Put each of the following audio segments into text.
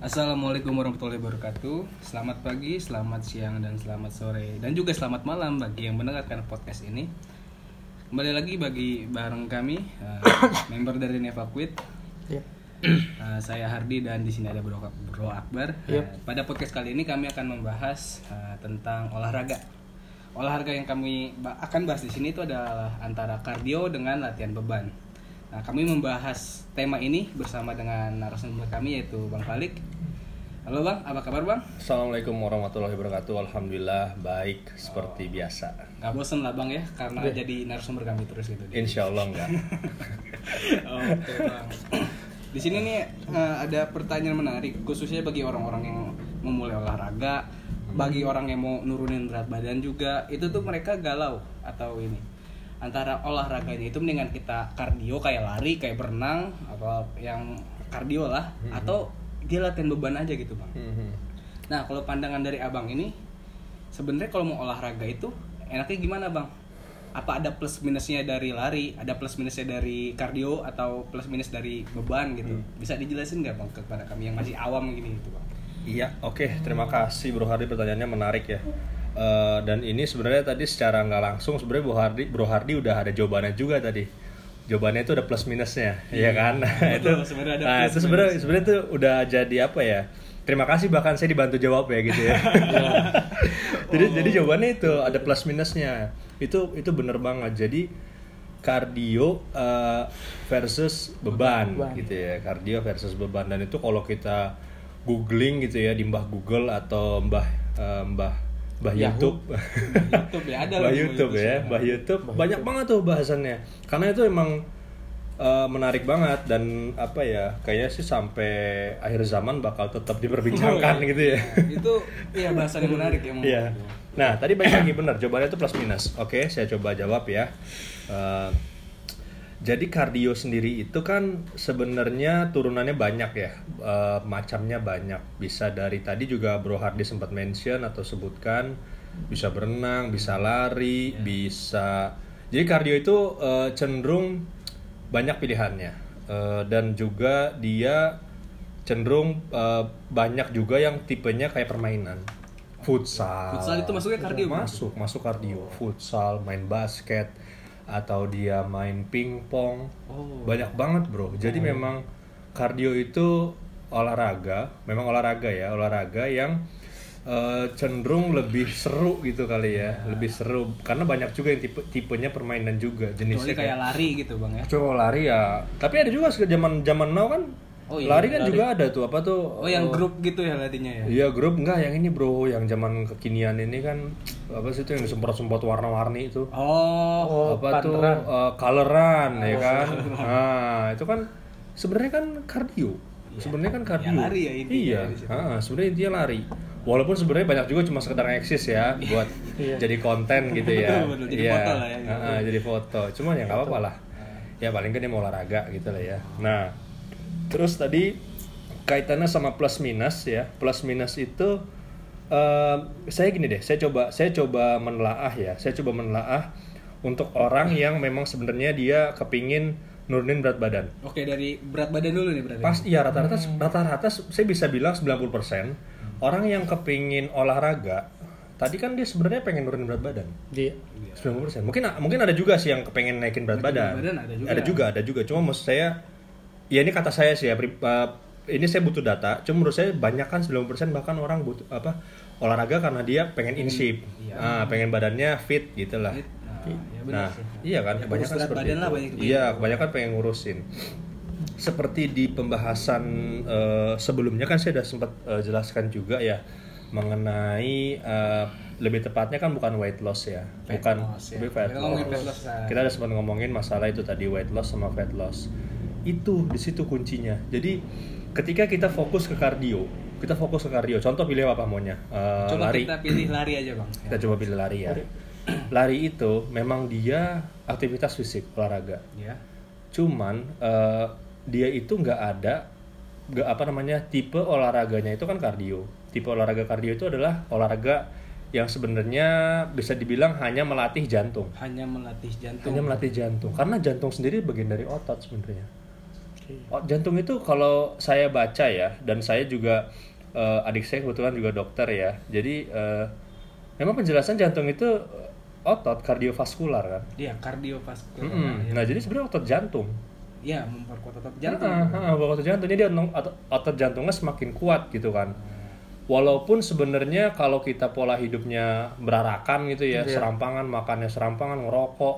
Assalamualaikum warahmatullahi wabarakatuh. Selamat pagi, selamat siang, dan selamat sore. Dan juga selamat malam bagi yang mendengarkan podcast ini. Kembali lagi bagi bareng kami uh, Member dari Nevaquit Yep. Uh, Saya Hardi dan di sini ada Bro, Bro Akbar. Uh, Pada podcast kali ini kami akan membahas uh, tentang olahraga. Olahraga yang kami akan bahas di sini itu adalah antara kardio dengan latihan beban Nah, kami membahas tema ini bersama dengan narasumber kami yaitu Bang Falik. Halo Bang, apa kabar Bang? Assalamualaikum warahmatullahi wabarakatuh. Alhamdulillah baik seperti biasa. Gak bosen lah Bang ya, karena jadi narasumber kami terus gitu. Insya Allah enggak. Oke Bang. Di sini nih eh, ada pertanyaan menarik, khususnya bagi orang-orang yang memulai olahraga, bagi orang yang mau nurunin berat badan juga, itu tuh mereka galau atau ini antara olahraganya itu mendingan kita kardio kayak lari, kayak berenang, atau yang kardio lah, atau dia latihan beban aja gitu bang. Mhm. Nah kalau pandangan dari abang ini, sebenarnya kalau mau olahraga itu enaknya gimana bang? Apa ada plus minusnya dari lari, ada plus minusnya dari kardio atau plus minus dari beban gitu? Bisa dijelasin nggak bang kepada kami yang masih awam gini gitu bang? Iya, oke. Terima kasih Bro Hardi pertanyaannya menarik ya. Eh, dan ini sebenarnya tadi secara nggak langsung sebenarnya Bro Hardi, Bro Hardi udah ada jawabannya juga tadi. Jawabannya itu ada plus minusnya, ya kan? itu Betul, sebenarnya ada nah, itu sebenarnya sebenarnya itu udah jadi apa ya? Terima kasih bahkan saya dibantu jawab ya gitu ya. jadi jadi jawabannya itu ada plus minusnya. Itu itu bener banget. Jadi kardio eh, versus beban, Beban. gitu ya. Kardio versus beban dan itu kalau kita googling gitu ya di Mbah Google atau Mbah eh, Mbah Mbah Yahoo. YouTube. YouTube ya ada Mbah lagi YouTube ya. Mbah YouTube banyak banget tuh bahasannya. Karena itu emang eh, menarik banget dan apa ya, kayaknya sih sampai akhir zaman bakal tetap diperbincangkan gitu ya. itu iya bahasan yang menarik ya. Iya. Nah, tadi balik lagi benar, jawabannya itu plus minus. Oke, saya coba jawab ya. Eh, jadi kardio sendiri itu kan sebenarnya turunannya banyak ya, Eh, macamnya banyak. Bisa dari tadi juga Bro Hardy sempat mention atau sebutkan bisa berenang, bisa lari, bisa. Jadi kardio itu eh, cenderung banyak pilihannya. Eh, dan juga dia cenderung eh, banyak juga yang tipenya kayak permainan. Futsal. Futsal itu masuknya kardio, masuk masuk kardio. Futsal main basket atau dia main pingpong Oh. banyak banget bro jadi memang kardio itu olahraga memang olahraga ya olahraga yang eh, cenderung lebih seru gitu kali ya lebih seru karena banyak juga yang tipe tipenya permainan juga Kecuali jenisnya kayak lari gitu bang ya. Coba lari ya. Tapi ada juga zaman zaman now kan. Oh iya, lari kan lari. juga ada tuh apa tuh? Oh yang grup gitu ya latinya ya. Iya grup enggak yang ini bro yang zaman kekinian ini kan apa sih itu yang disemprot-semprot warna-warni itu? Oh, Oh, apa tuh eh, coloran ya kan? nah itu kan sebenarnya kan kardio. Sebenarnya kan kardio. Ya, lari ya intinya iya ah, sebenarnya intinya lari. Walaupun sebenarnya banyak juga cuma sekedar eksis ya buat jadi konten gitu ya. Betul, betul. Jadi Iya. foto lah ya, gitu. Ah, jadi foto. Cuman ya nggak apa-apa lah. Ya paling kan dia mau olahraga gitu lah ya. Nah terus tadi kaitannya sama plus minus ya plus minus itu eh, saya gini deh saya coba saya coba menelaah ya saya coba menelaah untuk orang yang memang sebenarnya dia kepingin nurunin berat badan Oke dari berat badan dulu nih berarti. pas iya rata-rata rata-rata saya bisa bilang 90% orang yang kepingin olahraga tadi kan dia sebenarnya pengen nurunin berat badan Di 90%. Mungkin mungkin ada juga sih yang kepengen naikin berat Naikin badan. berat badan ada juga. Ada juga, ada juga. Cuma maksud saya ya ini kata saya sih ya uh, ini saya butuh data. Cuma menurut saya banyak kan 90% bahkan orang butuh apa olahraga karena dia pengen in shape. iya. Ah, pengen badannya fit gitu lah. Nah, ya Nah, sih. iya kan Ya, kebanyakan seperti badan itu. lah banyak. Iya, kebanyakan pengen ngurusin. Seperti di pembahasan eh, sebelumnya kan saya sudah sempat eh, jelaskan juga ya mengenai eh, lebih tepatnya kan bukan weight loss ya, Fat bukan loss, ya. lebih fat loss. fat loss, nah. Kita ada sempat ngomongin masalah itu tadi weight loss sama fat loss. Itu di situ kuncinya. Jadi ketika kita fokus ke kardio, kita fokus ke kardio. Contoh pilih apa maunya? Eh, Coba lari. kita pilih lari aja bang. Kita coba pilih lari ya. Lari itu memang dia aktivitas fisik olahraga. Ya. Cuman eh, dia itu nggak ada nggak apa namanya tipe olahraganya itu kan kardio. Tipe olahraga kardio itu adalah olahraga yang sebenarnya bisa dibilang hanya melatih jantung. Hanya melatih jantung. Hanya melatih jantung. Karena jantung sendiri bagian dari otot sebenarnya. Oh, jantung itu kalau saya baca ya dan saya juga eh, adik saya kebetulan juga dokter ya. Jadi eh, memang penjelasan jantung itu eh, otot kardiovaskular kan. Iya, kardiovaskular. Mm-mm. Nah, jadi sebenarnya otot jantung. Iya, memperkuat otot jantung. Ah, ah, ah, otot jantung jadi otot, otot- jantungnya semakin kuat gitu kan. Walaupun sebenarnya kalau kita pola hidupnya berarakan gitu ya, serampangan makannya serampangan, ngerokok,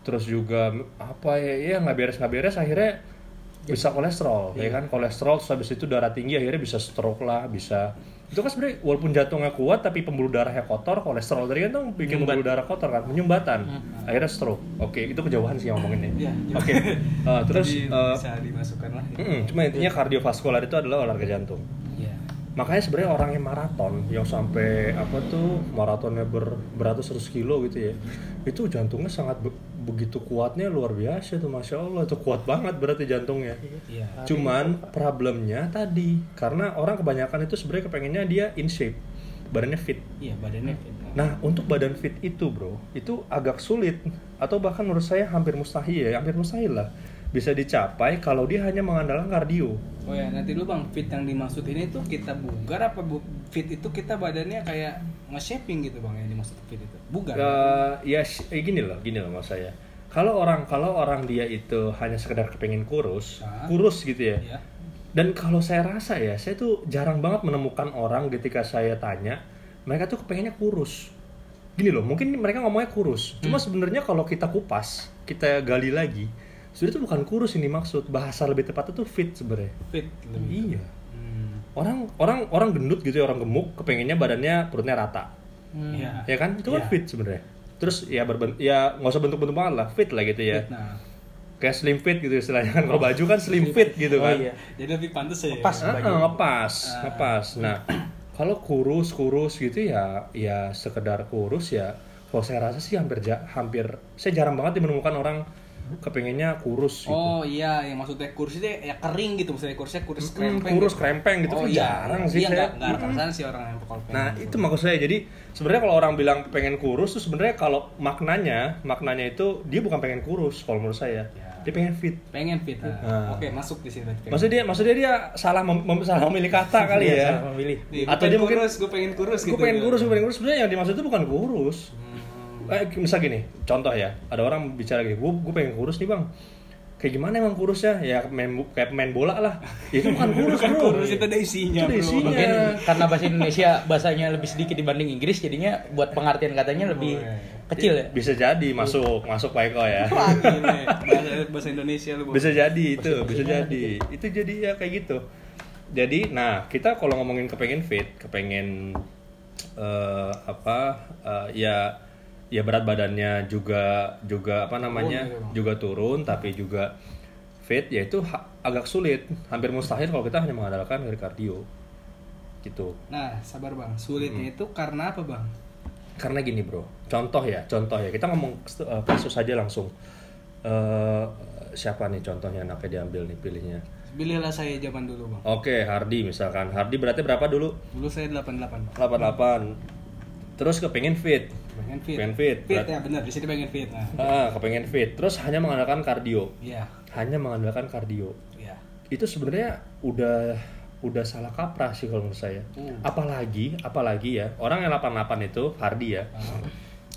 terus juga apa ya, ya nggak beres nggak beres akhirnya bisa kolesterol, ya kan? Kolesterol, terus habis itu darah tinggi akhirnya bisa stroke lah, bisa. Itu kan sebenarnya walaupun jantungnya kuat tapi pembuluh darahnya kotor, kolesterol tadi kan tuh bikin pembuluh darah kotor kan, menyumbatan, akhirnya stroke. Oke, itu kejauhan sih ngomonginnya. Iya, Oke, Eh, terus Jadi eh, bisa dimasukkan lah. Mm-mm, cuma intinya kardiovaskular itu adalah olahraga jantung. Makanya sebenarnya orang yang maraton, yang sampai apa tuh maratonnya ber, beratus-ratus kilo gitu ya, itu jantungnya sangat be- begitu kuatnya luar biasa tuh, masya Allah itu kuat banget berarti jantungnya. Iya. Cuman problemnya tadi karena orang kebanyakan itu sebenarnya kepengennya dia in shape, badannya fit. Iya, badannya fit. Nah untuk badan fit itu bro, itu agak sulit atau bahkan menurut saya hampir mustahil ya, hampir mustahil lah bisa dicapai kalau dia hanya mengandalkan kardio. Oh ya, nanti lu Bang, fit yang dimaksud ini tuh kita bugar apa bu fit itu kita badannya kayak nge-shaping gitu Bang yang dimaksud fit itu. Bugar. Eh, ya eh, gini loh, gini loh mas saya. Kalau orang kalau orang dia itu hanya sekedar kepengen kurus, Ah. kurus gitu ya. Ya. Dan kalau saya rasa ya, saya tuh jarang banget menemukan orang ketika saya tanya, mereka tuh kepengennya kurus. Gini loh, mungkin mereka ngomongnya kurus. Cuma sebenarnya kalau kita kupas, kita gali lagi, sudah itu bukan kurus ini maksud. Bahasa lebih tepatnya tuh fit sebenarnya. Fit lebih. Iya. Hmm. Orang orang orang gendut gitu ya, orang gemuk, kepengennya badannya perutnya rata. Iya. Ya kan? Itu kan Iya. fit sebenarnya. Terus ya berben ya nggak usah bentuk-bentuk banget lah, fit lah gitu ya. Fit, Nah, Kayak slim fit gitu istilahnya kan. Kalau baju kan slim fit gitu Oh kan. iya. jadi lebih pantas ya. Pas. Ah, baju. ah, ngepas, Ah. ngepas. Nah, kalau kurus kurus gitu ya, ya sekedar kurus ya. Kalau saya rasa sih hampir ja- hampir saya jarang banget menemukan orang kepengennya kurus gitu. Oh iya, yang maksudnya kursi itu ya kering gitu, maksudnya kursnya kurus Mm, krempeng. kurus gitu. krempeng gitu oh, kan iya. jarang sih Iya, saya. nggak nggak rekan sih orang yang pokoknya. Nah, itu maksud saya. Jadi sebenarnya kalau orang bilang pengen kurus tuh sebenarnya kalau maknanya, maknanya itu dia bukan pengen kurus kalau menurut saya. Ya. Dia pengen fit. pengen fit. Nah. Ah. Oke, masuk di sini. Maksudnya dia maksudnya dia salah mem- mem- salah memilih kata kali Iya, ya. salah memilih. Atau dia mungkin- kurus, gue pengen kurus gitu. Gue pengen kurus, gue pengen kurus. Sebenarnya yang dimaksud itu bukan kurus. Hmm. Eh, misal gini, contoh ya, ada orang bicara gini, gue gue pengen kurus nih bang. Kayak gimana emang kurusnya? Ya main kayak pemain bola lah. Ya, itu bukan kurus Bukan bro. kurus itu ada isinya, Itu ada bro. isinya. Mungkin karena bahasa Indonesia bahasanya lebih sedikit dibanding Inggris jadinya buat pengertian katanya lebih Oh, iya. kecil ya. Bisa jadi masuk masuk Pak Eko ya. Bahasa bahasa Indonesia lu. Bisa jadi itu bisa jadi itu jadi ya kayak gitu jadi nah kita kalau ngomongin kepengen fit kepengen eh, apa eh, ya ya berat badannya juga juga apa namanya gitu. juga turun tapi juga fit ya itu ha- agak sulit hampir mustahil kalau kita hanya mengandalkan dari kardio gitu Nah, sabar Bang. Sulitnya itu karena apa, Bang? karena gini bro contoh ya contoh ya kita ngomong eh, kasus aja langsung Eh, siapa nih contohnya anaknya diambil nih pilihnya Pilihlah saya zaman dulu, Bang. Oke, Hardi misalkan. Hardi berarti berapa dulu? Dulu saya 88, Bang. 88. Terus kepengen fit. Pengen fit. Pengen fit. Fit Berat- ya, benar. Di sini pengen fit. Nah. Ah, kepengen fit. Terus hanya mengandalkan kardio. Iya. Hanya mengandalkan kardio. Iya. Itu sebenarnya udah udah salah kaprah sih kalau menurut saya. Hmm. Apalagi, apalagi ya, orang yang 88 itu Hardi ya.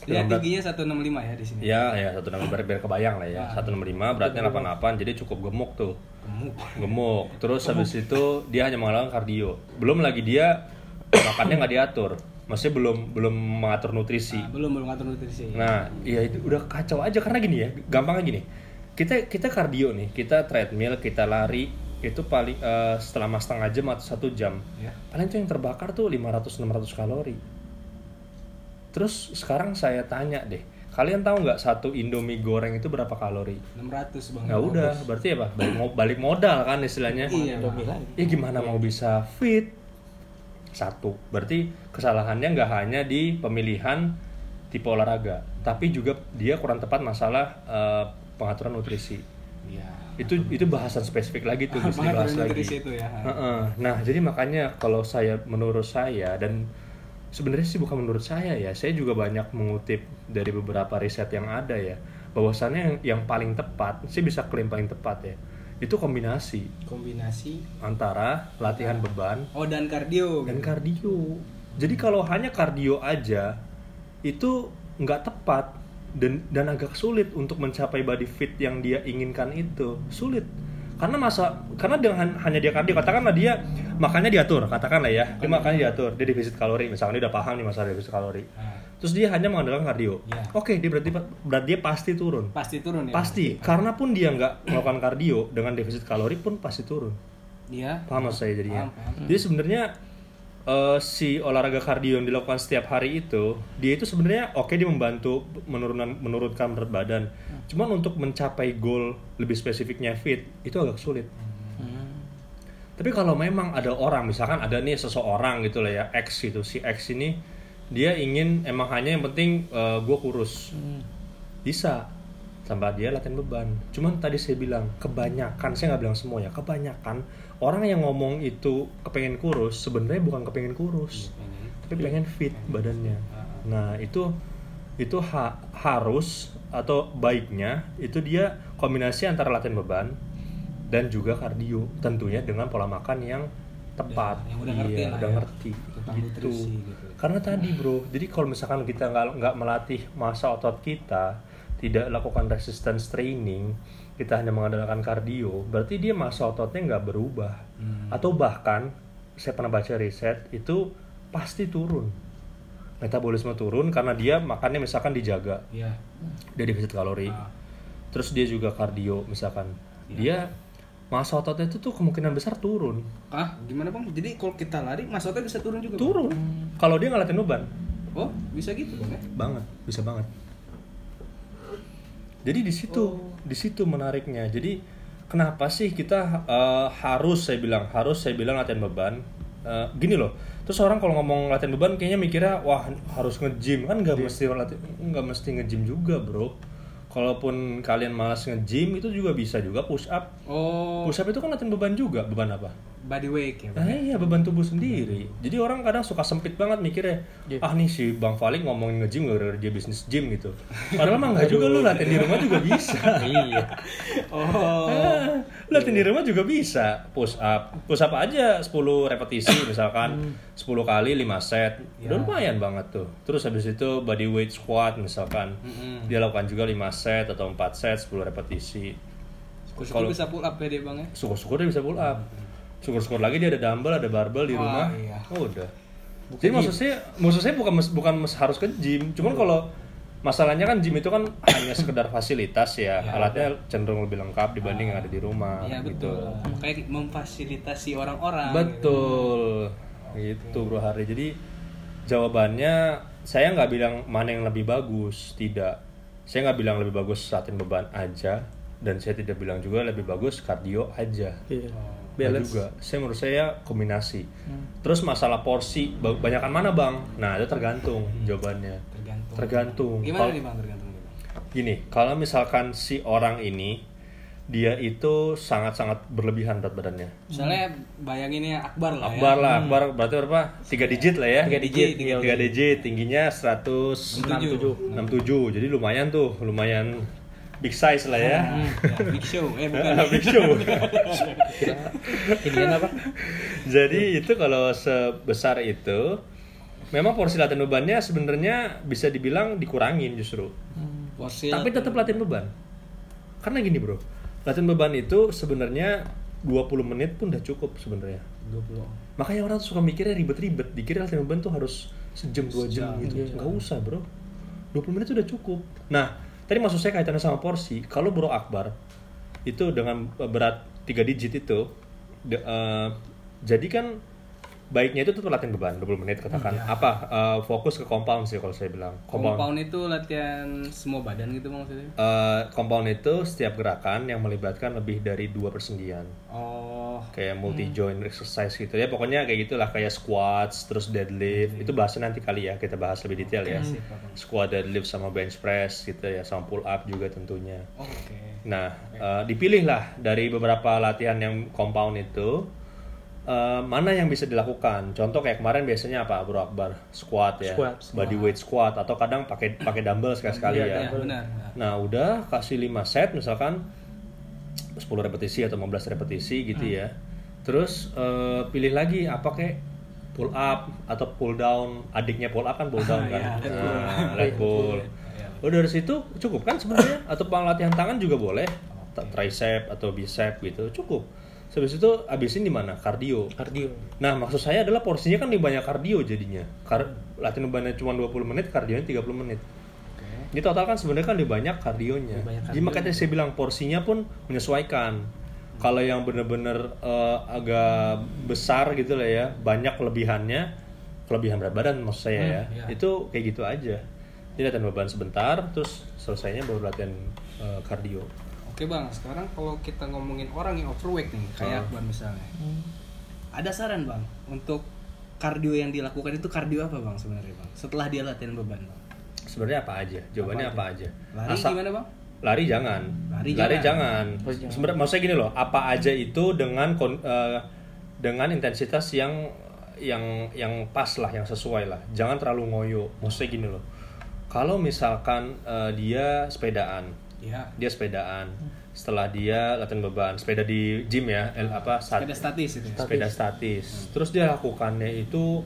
Dalam berat- tingginya 165 ya di sini. Ya, ya satu nama biar, biar kebayang lah ya. Ah. 165 beratnya 88 jadi cukup gemuk tuh. Gemuk. gemuk terus habis itu dia hanya mengandalkan kardio belum lagi dia makannya nggak diatur maksudnya belum belum mengatur nutrisi Nah, belum belum ngatur nutrisi. nah iya itu udah kacau aja karena gini ya gampangnya gini kita kita kardio nih kita treadmill kita lari itu paling eh, selama setengah jam atau satu jam Ya. paling tuh yang terbakar tuh 500-600 kalori terus sekarang saya tanya deh kalian tahu nggak satu indomie goreng itu berapa kalori 600 Bang. Nah udah, berarti apa? Balik, mo- balik modal kan istilahnya. Iya, Indomie lagi. Ya gimana mau bisa fit? Satu, berarti kesalahannya nggak hanya di pemilihan tipe olahraga, tapi juga dia kurang tepat masalah eh, pengaturan nutrisi. Iya. Itu itu bahasan spesifik lagi tuh Pengaturan dibahas lagi. itu ya. Heeh. Nah jadi makanya kalau saya menurut saya dan sebenarnya sih bukan menurut saya ya, saya juga banyak mengutip dari beberapa riset yang ada ya, bahwasannya yang, yang paling tepat, saya bisa klaim paling tepat ya, itu kombinasi Kombinasi. antara latihan beban Oh dan kardio. dan gitu. kardio. Jadi kalau hanya kardio aja itu nggak tepat dan dan agak sulit untuk mencapai body fit yang dia inginkan itu sulit karena masa karena dengan hanya dia kardio katakanlah dia makannya diatur katakanlah ya. Dia makannya diatur dia defisit kalori. Misalnya dia udah paham nih masalah defisit kalori. Nah, terus dia hanya mengandalkan kardio. Ya. oke dia berarti berarti dia pasti turun. Pasti turun ya. pasti. Karena pun dia nggak melakukan kardio dengan defisit kalori pun pasti turun. Iya. paham maksud saya jadinya? Paham, paham. jadi sebenarnya eh, si olahraga kardio yang dilakukan setiap hari itu dia itu sebenarnya oke dia membantu menurunkan menurunkan berat badan. Cuman untuk mencapai goal lebih spesifiknya fit itu agak sulit. Tapi kalau memang ada orang misalkan ada nih seseorang gitu lah ya X gitu si X ini dia ingin emang hanya yang penting gue kurus. Bisa tambah dia latihan beban. Cuman tadi saya bilang kebanyakan saya nggak bilang semuanya kebanyakan orang yang ngomong itu kepengen kurus sebenarnya bukan kepengen kurus tapi pengen fit badannya. Nah itu itu ha- harus atau baiknya itu dia kombinasi antara latihan beban dan juga kardio tentunya dengan pola makan yang tepat. Yang udah ngerti iya, lah udah ya. ngerti. Gitu. nutrisi gitu. karena tadi bro jadi kalau misalkan kita nggak nggak melatih masa otot kita tidak lakukan resistance training kita hanya mengandalkan kardio berarti dia masa ototnya nggak berubah Hmm. atau bahkan saya pernah baca riset itu pasti turun metabolisme turun karena dia makannya misalkan dijaga Iya. dia defisit kalori Ah. terus dia juga kardio misalkan Iya. dia masa ototnya itu tuh kemungkinan besar turun Ah, gimana bang? Jadi kalau kita lari, mas ototnya bisa turun juga. Bang? turun kalau dia nggak latihan beban Oh, bisa gitu bang ya? banget bisa banget jadi di situ di situ menariknya. Jadi kenapa sih kita eh, harus saya bilang harus saya bilang latihan beban? Eh, gini loh terus orang kalau ngomong latihan beban kayaknya mikirnya wah harus nge-gym. Kan nggak mesti lati- nggak mesti nge-gym juga bro. Kalaupun kalian malas nge-gym itu juga bisa juga push up. Oh, push up itu kan latihan beban juga. Beban apa body weight ya Nah bang? iya beban tubuh sendiri. Jadi orang kadang suka sempit banget mikirnya, Iya. ah nih si Bang Falik ngomongin nge-gym gara-gara dia bisnis gym gitu. Padahal mah enggak juga lu latihan di rumah juga bisa. iya Oh, Ah, latihan di rumah juga bisa. Push up. Push up aja 10 repetisi misalkan 10 kali 5 set. Udah Ya. lumayan banget tuh. Terus habis itu body weight squat misalkan. Mm-mm. Dia lakukan juga 5 set atau 4 set 10 repetisi. syukur Kalau- bisa pull up ya dia bang ya? syukur-syukur dia bisa pull up syukur-syukur lagi dia ada dumbbell ada barbell di Wah, rumah. iya. oh udah. Jadi maksud saya maksud saya bukan mes- bukan mes- harus ke gym. Cuman kalau masalahnya kan gym itu kan hanya sekedar fasilitas ya, Ya, alatnya cenderung lebih lengkap dibanding yang ada di rumah Iya gitu. betul. Makanya memfasilitasi orang-orang. betul. Gitu bro Hari jadi jawabannya saya nggak bilang mana yang lebih bagus. Tidak. Saya nggak bilang lebih bagus latihan beban aja. Dan saya tidak bilang juga lebih bagus kardio aja. Iya balance juga. Saya menurut saya kombinasi. Terus masalah porsi, ba- banyakan mana bang? Nah itu tergantung jawabannya. Tergantung. Tergantung. Gimana Kalau- nih bang? Tergantung. Gini, kalau misalkan si orang ini dia itu sangat-sangat berlebihan berat badannya. Misalnya bayangin ya Akbar lah Akbar ya. lah, Akbar berarti berapa? Tiga digit lah ya. Tiga digit, Tiga digit, tingginya 167. 67. Jadi lumayan tuh, lumayan big size lah ya. Hmm, ya, Big Show, eh bukan. big show. Inian apa Jadi itu kalau sebesar itu, memang porsi latihan bebannya sebenarnya bisa dibilang dikurangin justru. Porsi Tapi tetap latihan beban. Karena gini bro, latihan beban itu sebenarnya 20 menit pun udah cukup sebenarnya. 20. Makanya orang suka mikirnya ribet-ribet, dikira latihan beban tuh harus sejam dua jam gitu. iya. Nggak usah bro, 20 menit tuh udah cukup. Nah, tadi maksud saya kaitannya sama porsi. Kalau bro Akbar itu dengan berat 3 digit itu, de- eh, jadi kan baiknya itu tetap latihan beban 20 menit katakan. Iya. Apa? Eh, fokus ke compound sih kalau saya bilang. Compound itu latihan semua badan gitu maksudnya? Eh, compound itu setiap gerakan yang melibatkan lebih dari dua persendian Oh, kayak multi joint exercise gitu ya pokoknya kayak gitulah kayak squats terus deadlift itu bahasnya nanti kali ya kita bahas lebih detail ya sip, Bang. squat deadlift sama bench press gitu ya sama pull up juga tentunya oke. nah eh, dipilih lah dari beberapa latihan yang compound itu eh, mana yang bisa dilakukan contoh kayak kemarin biasanya apa bro Akbar squat ya Squat, body weight squat atau kadang pakai pakai dumbbell sekali sekali Iya, ya Ya, benar. Nah, udah kasih 5 set misalkan 10 repetisi atau 15 repetisi gitu ya. Terus eh, pilih lagi apa kayak pull up atau pull down. Adiknya pull up kan pull down kan. Leg Nah, leg pull. Udah dari situ cukup kan sebenarnya atau latihan tangan juga boleh. Tricep atau bicep gitu cukup. Habis itu abisin di mana? Kardio. Kardio. Nah, maksud saya adalah porsinya kan lebih banyak kardio jadinya. Kar latihan bebannya cuma 20 menit, kardionya 30 menit. Di total kan sebenarnya kan lebih banyak kardionya. Lebih banyak Jadi makanya saya bilang porsinya pun menyesuaikan. Kalau yang bener-bener eh, agak besar gitu lah ya, banyak kelebihannya, kelebihan berat badan maksud saya ya. iya. Itu kayak gitu aja. Jadi latihan beban sebentar, terus selesainya baru latihan kardio. Oke bang, sekarang kalau kita ngomongin orang yang overweight nih, kayak Ah. Akbar misalnya, ada saran bang untuk kardio yang dilakukan itu kardio apa bang sebenarnya bang? Setelah dia latihan beban bang? Sebenarnya apa aja? Jawabannya apa, aja? Lari Asal- gimana bang? lari jangan Lari lari jangan. jangan, Lari jangan. sebenarnya maksudnya gini loh apa aja itu dengan kon- eh, dengan intensitas yang yang yang pas lah yang sesuai lah jangan terlalu ngoyo maksudnya gini loh kalau misalkan eh, dia sepedaan Ya. dia sepedaan setelah dia latihan beban sepeda di gym ya el- apa Sepeda statis itu ya. sepeda statis. Terus dia lakukannya itu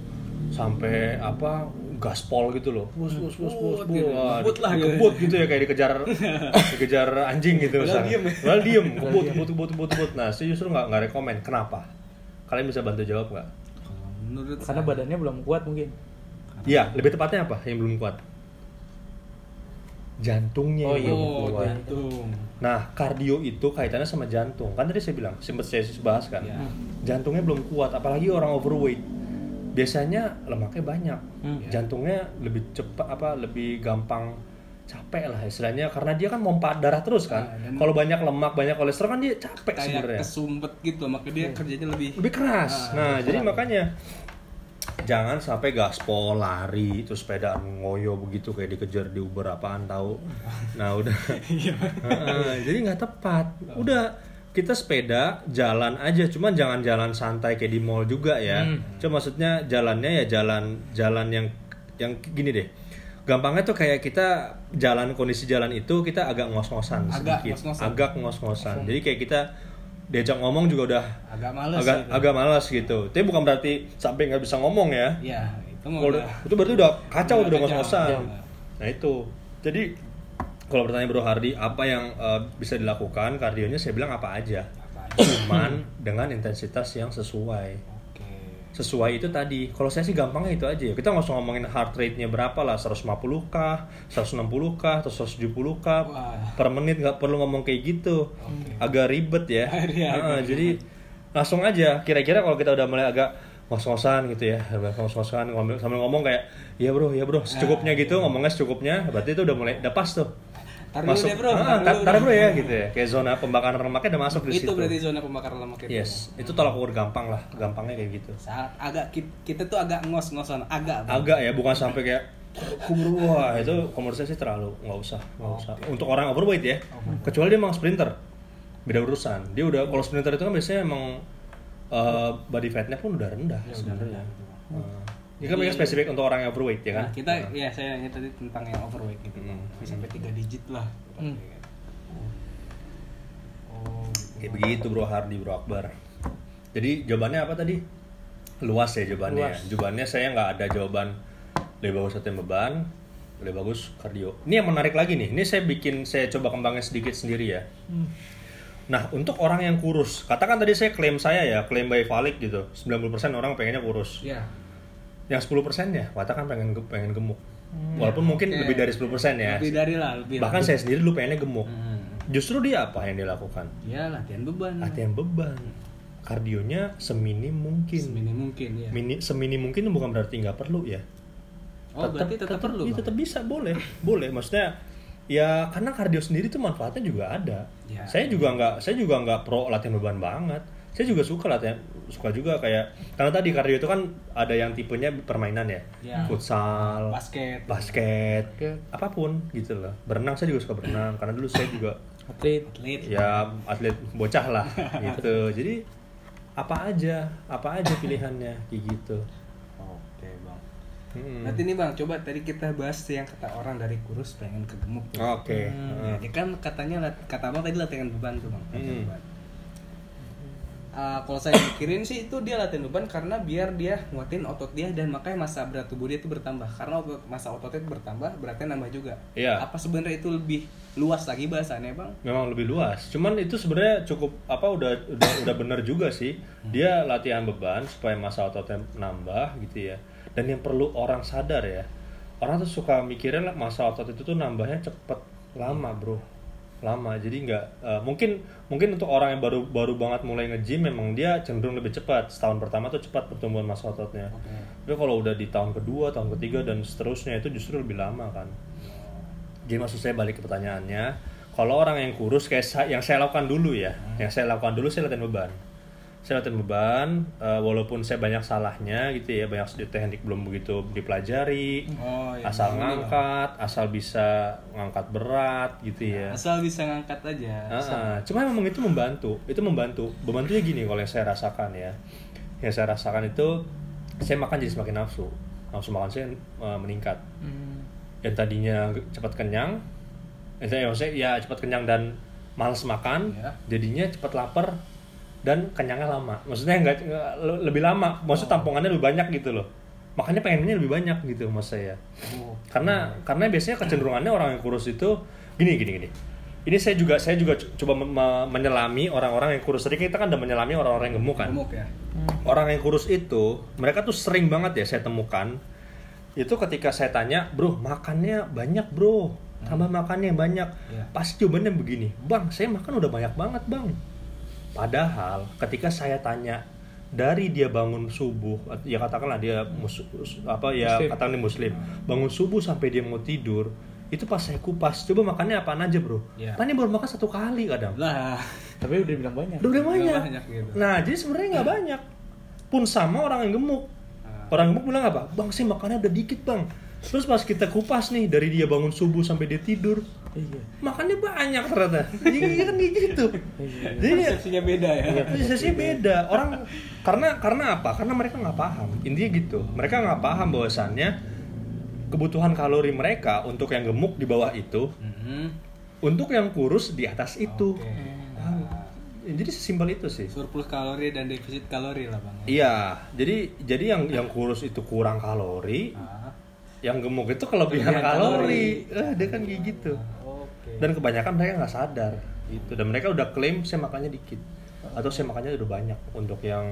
sampai apa gaspol gitu loh. Bus bus bus bus Ngebut bus. gitu. Wah, Ngebut lah gitu. Gitu ya kayak dikejar dikejar anjing gitu misalnya. diem ya. Padahal diem, kebut kebut kebut kebut kebut. Nah, saya justru nggak nggak rekomend. Kenapa? Kalian bisa bantu jawab nggak? Menurut Karena saya- badannya belum kuat mungkin. Iya, lebih tepatnya apa yang belum kuat? Jantungnya Oh yang iya. Oh, kuat. jantung. Nah, kardio itu kaitannya sama jantung. Kan tadi saya bilang, sempat saya bahas kan. Iya. Jantungnya belum kuat, apalagi orang overweight. Biasanya lemaknya banyak. Hmm. Jantungnya lebih cepat apa lebih gampang capek lah istilahnya karena dia kan pompa darah terus kan. Nah, Kalau banyak lemak, banyak kolesterol kan dia capek Kayak sebenarnya. kesumpet gitu, makanya dia kerjanya lebih Lebih keras. Ah, nah, jadi makanya jangan sampai gaspol lari terus sepedaan ngoyo begitu kayak dikejar di Uber apaan tahu. Nah, udah. Heeh, jadi nggak tepat. Udah kita sepeda jalan aja, cuman jangan jalan santai kayak di mall juga ya. Cuma maksudnya jalannya ya jalan jalan yang yang gini deh. Gampangnya tuh kayak kita jalan kondisi jalan itu kita agak ngos-ngosan Agak sedikit, ngos-ngosan. agak ngos-ngosan. Jadi kayak kita diajak ngomong juga udah agak males agak gitu. agak malas gitu. Tapi bukan berarti sampai nggak bisa ngomong ya. Ya, itu Kalau udah itu berarti udah kacau udah udah ngos-ngosan. Iya. Nah itu. Jadi kalau bertanya Bro Hardi apa yang eh, bisa dilakukan kardionya saya bilang apa aja. Apa aja. Cuman dengan intensitas yang sesuai. Sesuai itu tadi. Kalau saya sih gampangnya itu aja ya. Kita nggak usah ngomongin heart rate-nya berapa lah, 150 kah, 160 kah, atau 170 kah Wah. per menit nggak perlu ngomong kayak gitu. Oke. Agak ribet ya. Iya, agak jadi langsung aja. Kira-kira kalau kita udah mulai agak ngos-ngosan gitu ya, ngos-ngosan sambil ngomong kayak, iya bro, iya bro, secukupnya gitu, ngomongnya secukupnya, berarti itu udah mulai udah pas tuh. Tar dulu deh, bro, Ah, tar tar, bro. bro ya gitu ya, kayak zona pembakaran lemaknya udah masuk di Itu situ. berarti zona pembakaran lemak itu. Yes, itu tolak ukur gampang lah, gampangnya kayak gitu. Saat agak ki- kita tuh agak ngos-ngosan, agak. Bang. Agak ya, bukan sampai kayak kubur wah itu komersial sih terlalu nggak usah nggak usah untuk orang overweight ya kecuali dia emang sprinter beda urusan dia udah kalau sprinter itu kan biasanya emang eh, body fatnya pun udah rendah Ya, sebenarnya rendah gitu. Nah, ini kan mereka spesifik untuk orang yang overweight ya kan Nah, kita ya saya nanya tadi tentang yang overweight gitu. Hmm. Bisa sampai 3 digit lah. Hmm. Oh, kayak begitu bro Hardi bro Akbar jadi jawabannya apa tadi luas ya jawabannya Luas. jawabannya saya nggak ada jawaban lebih bagus latihan beban lebih bagus kardio ini yang menarik lagi nih ini saya bikin saya coba kembangin sedikit sendiri ya Nah, untuk orang yang kurus, katakan tadi saya klaim saya ya, klaim by Valik gitu. 90% orang pengennya kurus. Ya. Yang 10% ya, katakan pengen ge- pengen gemuk. Walaupun mungkin Oke. lebih dari 10% ya. Lebih dari lah, lebih. Bahkan lah. saya sendiri dulu pengennya gemuk. Hmm. Justru dia apa yang dia lakukan? Ya latihan beban. Latihan beban. Kardionya seminim mungkin. Semini mungkin ya. Mini, seminim mungkin bukan berarti nggak perlu ya. Oh, berarti tetap, perlu. iya, tetap bisa, boleh, boleh. Maksudnya ya karena kardio sendiri tuh manfaatnya juga ada. Ya. Saya juga nggak, saya juga nggak pro latihan beban banget. Saya juga suka latihan, suka juga kayak karena tadi kardio itu kan ada yang tipenya permainan ya, Ya. futsal, Basket. basket, Basket. apa pun gitu loh. Berenang saya juga suka berenang karena dulu saya juga Atlet. Atlet. ya atlet bocah lah gitu. Jadi apa aja, apa aja pilihannya kayak gitu. Oke, Bang. Hmm. Nanti nih bang, coba tadi kita bahas yang kata orang dari kurus pengen ke gemuk. Oke. Ya, dia kan katanya kata abang tadi latihan beban tuh bang. latihan Hmm. beban. Ah, kalau saya pikirin sih itu dia latihan beban karena biar dia nguatin otot dia dan makanya masa berat tubuh dia itu bertambah karena otot, masa ototnya itu bertambah beratnya nambah juga. Iya. Apa sebenarnya itu lebih luas lagi bahasannya bang? Memang lebih luas. Cuman itu sebenarnya cukup apa udah udah udah benar juga sih. Dia latihan beban supaya masa ototnya nambah gitu ya. Dan yang perlu orang sadar ya. Orang tuh suka mikirin lah masa otot itu tuh nambahnya cepet lama, Bro. Lama. Jadi nggak eh, mungkin mungkin untuk orang yang baru baru banget mulai nge-gym memang dia cenderung lebih cepat. Setahun pertama tuh cepat pertumbuhan masa ototnya. Tapi kalau udah di tahun kedua, tahun ketiga dan seterusnya itu justru lebih lama kan. Jadi maksud saya balik ke pertanyaannya, kalau orang yang kurus kayak sa- yang saya lakukan dulu ya, yang saya lakukan dulu saya latihan beban. Saya latihan beban, eh, walaupun saya banyak salahnya gitu ya, banyak teknik belum begitu dipelajari, Oh, iya. asal ngangkat, asal bisa ngangkat berat gitu ya. Asal bisa ngangkat aja. Ah, cuma memang itu membantu, itu membantu. Membantunya gini kalau yang saya rasakan ya, yang saya rasakan itu saya makan jadi semakin nafsu, nafsu makan saya eh, meningkat Hmm. yang tadinya cepat kenyang, eh, saya ya cepat kenyang dan males makan, Ya. jadinya cepat lapar dan kenyangnya lama. Maksudnya nggak nggak- le- lebih lama, maksud tampungannya lebih banyak gitu loh. Makanya pengennya lebih banyak gitu mas saya. Oh. Karena karena biasanya kecenderungannya orang yang kurus itu gini gini gini. Ini saya juga saya juga coba me- me- menyelami orang-orang yang kurus. Tadi kita kan udah menyelami orang-orang yang gemuk kan Gemuk ya. orang yang kurus itu mereka tuh sering banget ya saya temukan itu ketika saya tanya bro makannya banyak bro tambah makannya banyak Iya. pasti jawabannya begini bang saya makan udah banyak banget bang padahal ketika saya tanya dari dia bangun subuh ya katakanlah dia mus- apa ya Muslim. katakanlah dia muslim bangun subuh sampai dia mau tidur itu pas saya kupas coba makannya apaan aja bro Iya. Tanya baru makan satu kali kadang Lah. Tapi udah bilang banyak. udah udah banyak. banyak gitu. Nah, jadi sebenarnya nggak banyak. Pun sama orang yang gemuk. Ah. Orang gemuk bilang apa? Bang sih makannya udah dikit bang. Terus pas kita kupas nih dari dia bangun subuh sampai dia tidur, Iya. makannya banyak ternyata. Iya kan kayak gitu. Jadi Persepsinya beda ya. prosesnya beda. Orang karena karena apa? Karena mereka nggak paham. Intinya gitu. Mereka nggak paham bahwasannya kebutuhan kalori mereka untuk yang gemuk di bawah itu, Mhm. untuk yang kurus di atas itu. Oke. Paham? Jadi sesimpel itu sih. Surplus kalori dan defisit kalori lah bang. Iya, jadi jadi yang yang kurus itu kurang kalori, Ah, yang gemuk itu kelebihan Kelebihan kalori. kalori. Eh, dia kan kayak gitu. Dan kebanyakan mereka nggak sadar gitu. Dan mereka udah klaim saya makannya dikit atau saya makannya udah banyak untuk yang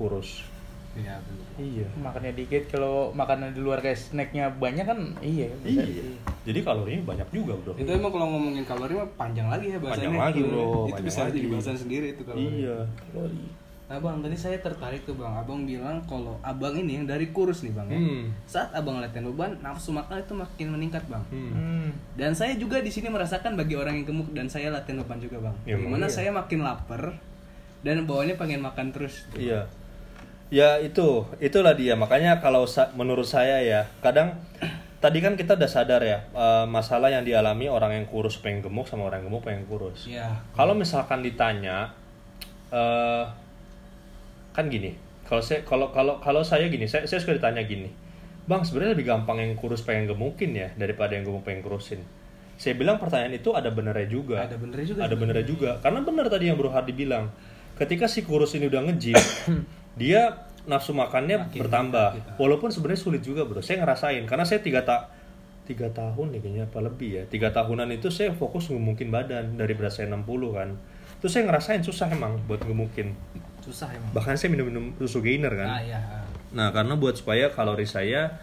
kurus. Iya betul. Iya. Makannya dikit kalau makanan di luar kayak snacknya banyak kan iya. Iya. Jadi kalorinya banyak juga, Bro. Itu emang kalau ngomongin kalori mah panjang lagi ya bahasanya. Panjang lagi, bro. Itu Panjang bisa lagi. jadi bahasan sendiri itu kalori. Iya. Kalori. Nah bang, tadi saya tertarik tuh bang. Abang bilang kalau abang ini yang dari kurus nih bang. ya. Hmm. Saat abang latihan beban, nafsu makan itu makin meningkat bang. Hmm. Hmm. Dan saya juga di sini merasakan bagi orang yang gemuk dan saya latihan beban juga bang. Ya, Di mana iya. saya makin lapar dan bawahnya pengen makan terus. Iya. Ya itu, itulah dia. Makanya kalau sa- menurut saya ya, kadang tadi kan kita udah sadar ya eh, masalah yang dialami orang yang kurus pengen gemuk sama orang yang gemuk pengen kurus. Iya. Kalau misalkan ditanya, eh kan gini. Kalau saya kalau kalau kalau saya gini, saya saya suka ditanya gini, bang sebenarnya lebih gampang yang kurus pengen gemukin ya daripada yang gemuk pengen kurusin. Saya bilang pertanyaan itu ada benernya juga. Ada benernya juga Ada benernya juga. Karena bener tadi yang Bro Hardi bilang, ketika si kurus ini udah nge-gym, dia nafsu makannya Makin bertambah. Walaupun sebenarnya sulit juga bro. Saya ngerasain karena saya tiga tak tiga tahun nih kayaknya apa lebih ya. Tiga tahunan itu saya fokus ngemukin badan dari berat saya 60 kan. Terus saya ngerasain susah emang buat ngemukin. Susah emang. Bahkan saya minum-minum susu gainer kan. Ah iya. Nah, karena buat supaya kalori saya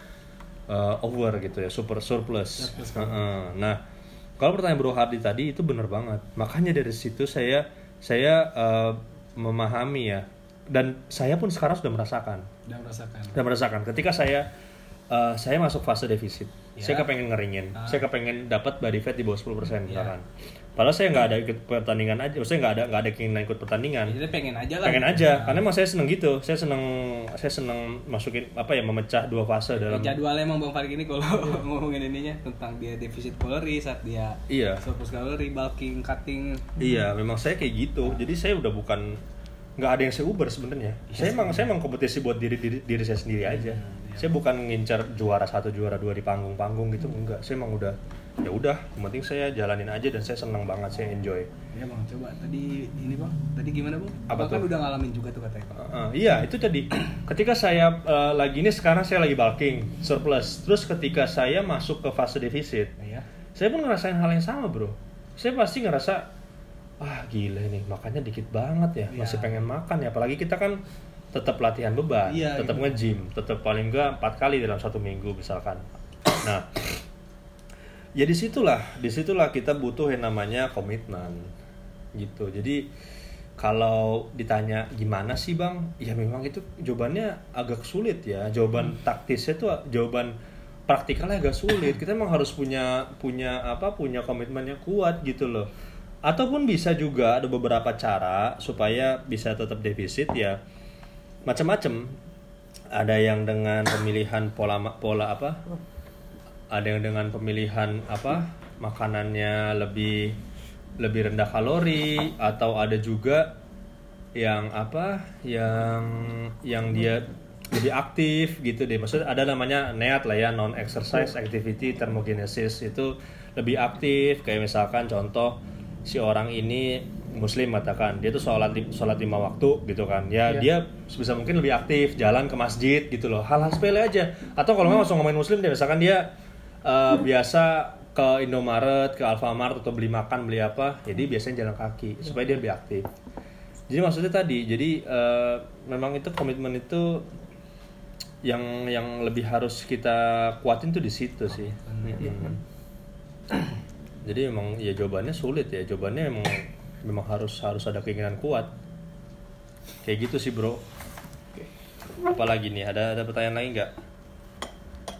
uh, over gitu ya, super surplus. Surplus. Nah, kalau pertanyaan Bro Hardi tadi itu benar banget. Makanya dari situ saya saya uh, memahami ya. Dan saya pun sekarang sudah merasakan. Udah merasakan. Sudah merasakan ketika saya uh, saya masuk fase defisit. Ya. Saya kepengen ngeringin. Ah. Saya kepengen dapat body fat di bawah 10% Ya. misalkan. Padahal saya nggak ada ikut pertandingan aja. Maksudnya nggak ada nggak ada keinginan ikut pertandingan. Jadi pengen aja lah. pengen aja. Karena emang saya seneng gitu. Saya seneng saya seneng masukin apa ya memecah dua fase dalam Jadwalnya emang Bang Farid ini kalau ngomongin ininya. Tentang dia defisit kalori saat dia iya. surplus kalori, bulking, cutting. iya memang saya kayak gitu. Jadi saya udah bukan nggak ada yang saya uber sebenarnya. Saya emang saya emang kompetisi buat diri diri, diri saya sendiri aja. Saya bukan ngincar juara satu juara dua di panggung-panggung gitu enggak. Saya emang udah ya udah, yang penting saya jalanin aja dan saya senang banget, saya enjoy. Ya bang, coba tadi ini bang, tadi gimana bang? Apa kan udah ngalamin juga tuh katanya. Bang. Uh, iya itu tadi ketika saya uh, lagi ini sekarang saya lagi bulking surplus terus ketika saya masuk ke fase defisit Iya. saya pun ngerasain hal yang sama bro saya pasti ngerasa ah gila ini makannya dikit banget ya Iya. masih pengen makan ya apalagi kita kan tetap latihan beban Iya, tetap gitu. nge-gym tetap paling enggak empat kali dalam satu minggu misalkan nah ya di situlah. Di situlah kita butuh yang namanya komitmen gitu. Jadi kalau ditanya gimana sih bang? Ya memang itu jawabannya agak sulit ya. Jawaban taktisnya tuh jawaban praktikalnya agak sulit. Kita memang harus punya punya apa punya komitmen yang kuat gitu loh. Ataupun bisa juga ada beberapa cara supaya bisa tetap defisit ya. Macam-macam ada yang dengan pemilihan pola pola apa ada yang dengan pemilihan apa makanannya lebih lebih rendah kalori atau ada juga yang apa yang yang dia lebih aktif gitu deh. Maksudnya ada namanya NEAT lah ya non exercise activity thermogenesis. Itu lebih aktif kayak misalkan contoh si orang ini muslim katakan dia tuh sholat sholat lima waktu gitu kan. Ya Iya. dia sebisa mungkin lebih aktif jalan ke masjid gitu loh. Hal-hal sepele aja. Atau kalau nggak langsung ngomongin muslim deh misalkan dia eh, biasa ke Indomaret ke Alfamart atau beli makan beli apa jadi biasanya jalan kaki supaya dia lebih aktif. Jadi maksudnya tadi jadi eh, memang itu komitmen itu yang yang lebih harus kita kuatin tuh di situ sih. Mm-mm. jadi memang ya jawabannya sulit ya jawabannya memang memang harus harus ada keinginan kuat. Kayak gitu sih bro. Apalagi nih ada ada pertanyaan lain nggak?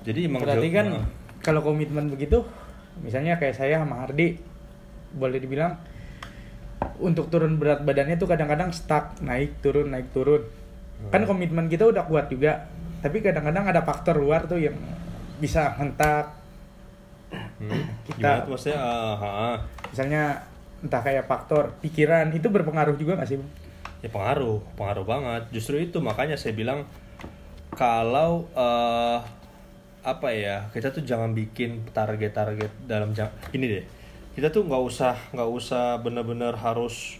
Jadi emang Berarti kan Nah, kalau komitmen begitu, misalnya kayak saya sama Hardi, boleh dibilang untuk turun berat badannya tuh kadang-kadang stuck, naik turun naik turun. Kan komitmen kita udah kuat juga, tapi kadang-kadang ada faktor luar tuh yang bisa hentak. hmm, kita- gimana tuh maksudnya Ah, ah, ah. Misalnya entah kayak faktor pikiran itu berpengaruh juga nggak sih? Bang? Ya pengaruh, pengaruh banget. Justru itu makanya saya bilang kalau eh, apa ya kita tuh jangan bikin target-target dalam jang ini deh. Kita tuh nggak usah nggak usah bener-bener harus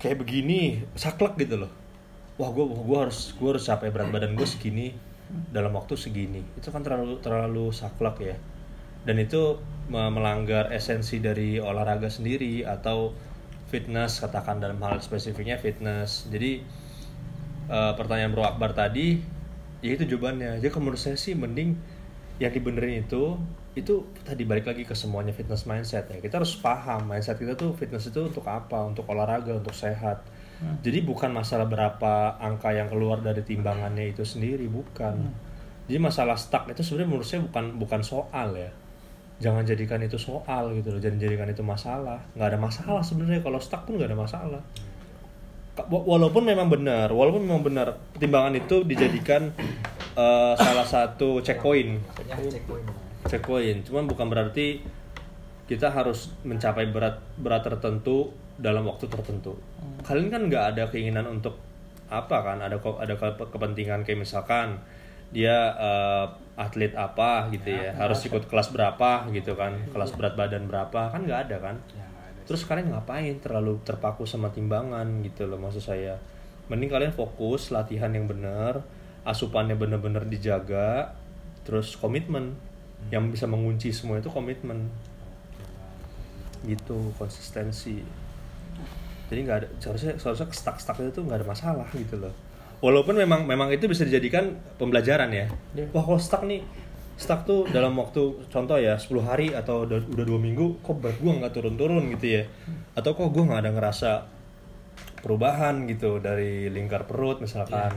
kayak begini saklek gitu loh. Wah gue gua harus gue harus capai berat badan gue segini dalam waktu segini. Itu kan terlalu terlalu saklek ya. Dan itu me- melanggar esensi dari olahraga sendiri atau fitness katakan dalam hal spesifiknya fitness. Jadi eh, pertanyaan Bro Akbar tadi ya itu jawabannya. Jadi kalau menurut saya sih mending yang dibenerin itu itu tadi balik lagi ke semuanya fitness mindset ya. Kita harus paham mindset kita tuh fitness itu untuk apa? Untuk olahraga, untuk sehat. Jadi bukan masalah berapa angka yang keluar dari timbangannya itu sendiri, bukan. Jadi masalah stuck itu sebenarnya menurut saya bukan bukan soal ya. Jangan jadikan itu soal gitu loh, jangan jadikan itu masalah. Nggak ada masalah sebenarnya kalau stuck pun nggak ada masalah. Walaupun memang benar, walaupun memang benar timbangan itu dijadikan eh, salah satu checkpoint. Checkpoint. Cuman bukan berarti kita harus mencapai berat berat tertentu dalam waktu tertentu. Kalian kan nggak ada keinginan untuk apa kan? Ada ada ke- kepentingan kayak misalkan dia eh, atlet apa gitu ya, harus ikut kelas berapa gitu kan? Kelas berat badan berapa? Kan nggak ada kan? Ya, ada. terus kalian ngapain? Terlalu terpaku sama timbangan gitu loh maksud saya. Mending kalian fokus latihan yang benar asupannya bener-bener dijaga terus komitmen. Yang bisa mengunci semua itu komitmen. Gitu konsistensi. Jadi nggak ada seharusnya seharusnya stuck stuck itu nggak ada masalah gitu loh. Walaupun memang memang itu bisa dijadikan pembelajaran ya. Iya. wah kalau stuck nih stuck tuh dalam waktu contoh ya 10 hari atau udah, udah dua minggu kok berat gua nggak turun-turun gitu ya? Atau kok gua nggak ada ngerasa perubahan gitu dari lingkar perut misalkan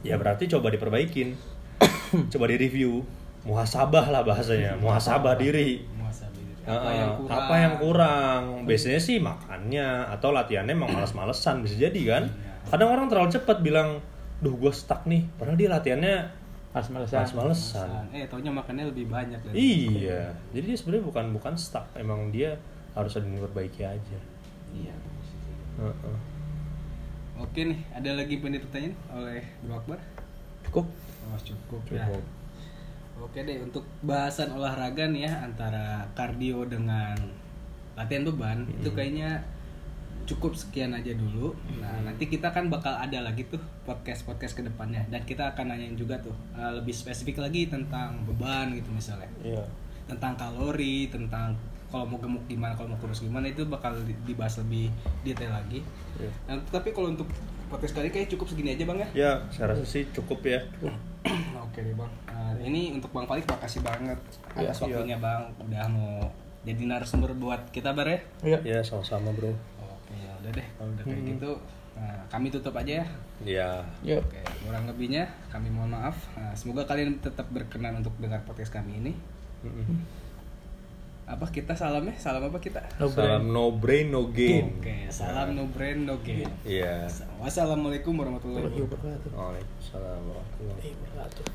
ya berarti coba diperbaikin coba direview muhasabah lah bahasanya muhasabah diri Muhasabah diri. Heeh, apa yang kurang apa yang kurang? Biasanya sih makannya atau latihannya emang males-malesan bisa jadi kan. Kadang orang terlalu cepat bilang, "Duh, gue stuck nih." Padahal dia latihannya Males-malesan. males-malesan. eh taunya makannya lebih banyak dari Iya. Jadi dia sebenarnya bukan bukan stuck, emang dia harus ada yang diperbaiki aja. iya Heeh. Oke nih ada lagi penelitian pertanyaan oleh Bro Akbar Cukup. Oh, cukup, ya. Cukup. Oke deh, untuk bahasan olahraga nih ya antara kardio dengan latihan beban itu kayaknya cukup sekian aja dulu. Nah nanti kita kan bakal ada lagi tuh podcast podcast ke depannya dan kita akan nanyain juga tuh uh, lebih spesifik lagi tentang beban gitu misalnya, Iya. tentang kalori, tentang kalau mau gemuk gimana, kalau mau kurus gimana itu bakal di- dibahas lebih detail lagi. Iya. Nah, tapi kalau untuk podcast kali kayak cukup segini aja bang ya. Ya, saya rasa sih cukup ya. Oke deh bang. Nah, ini untuk bang Falik makasih banget atas Iya. waktunya bang. Udah mau jadi narasumber buat kita bar ya. Iya. Ya, sama-sama, Bro. Oke ya udah deh kalau udah kayak gitu. Nah, kami tutup aja ya. Ya. Yuk. Oke, kurang lebihnya kami mohon maaf. Nah, semoga kalian tetap berkenan untuk dengar podcast kami ini. Mm-mm. Apa kita salam ya? Salam apa kita? No Salam no brain no gain. Oke, salam no brain no gain. Iya. Wassalamualaikum warahmatullahi wabarakatuh. wabarakatuh. Waalaikumsalam warahmatullahi wabarakatuh.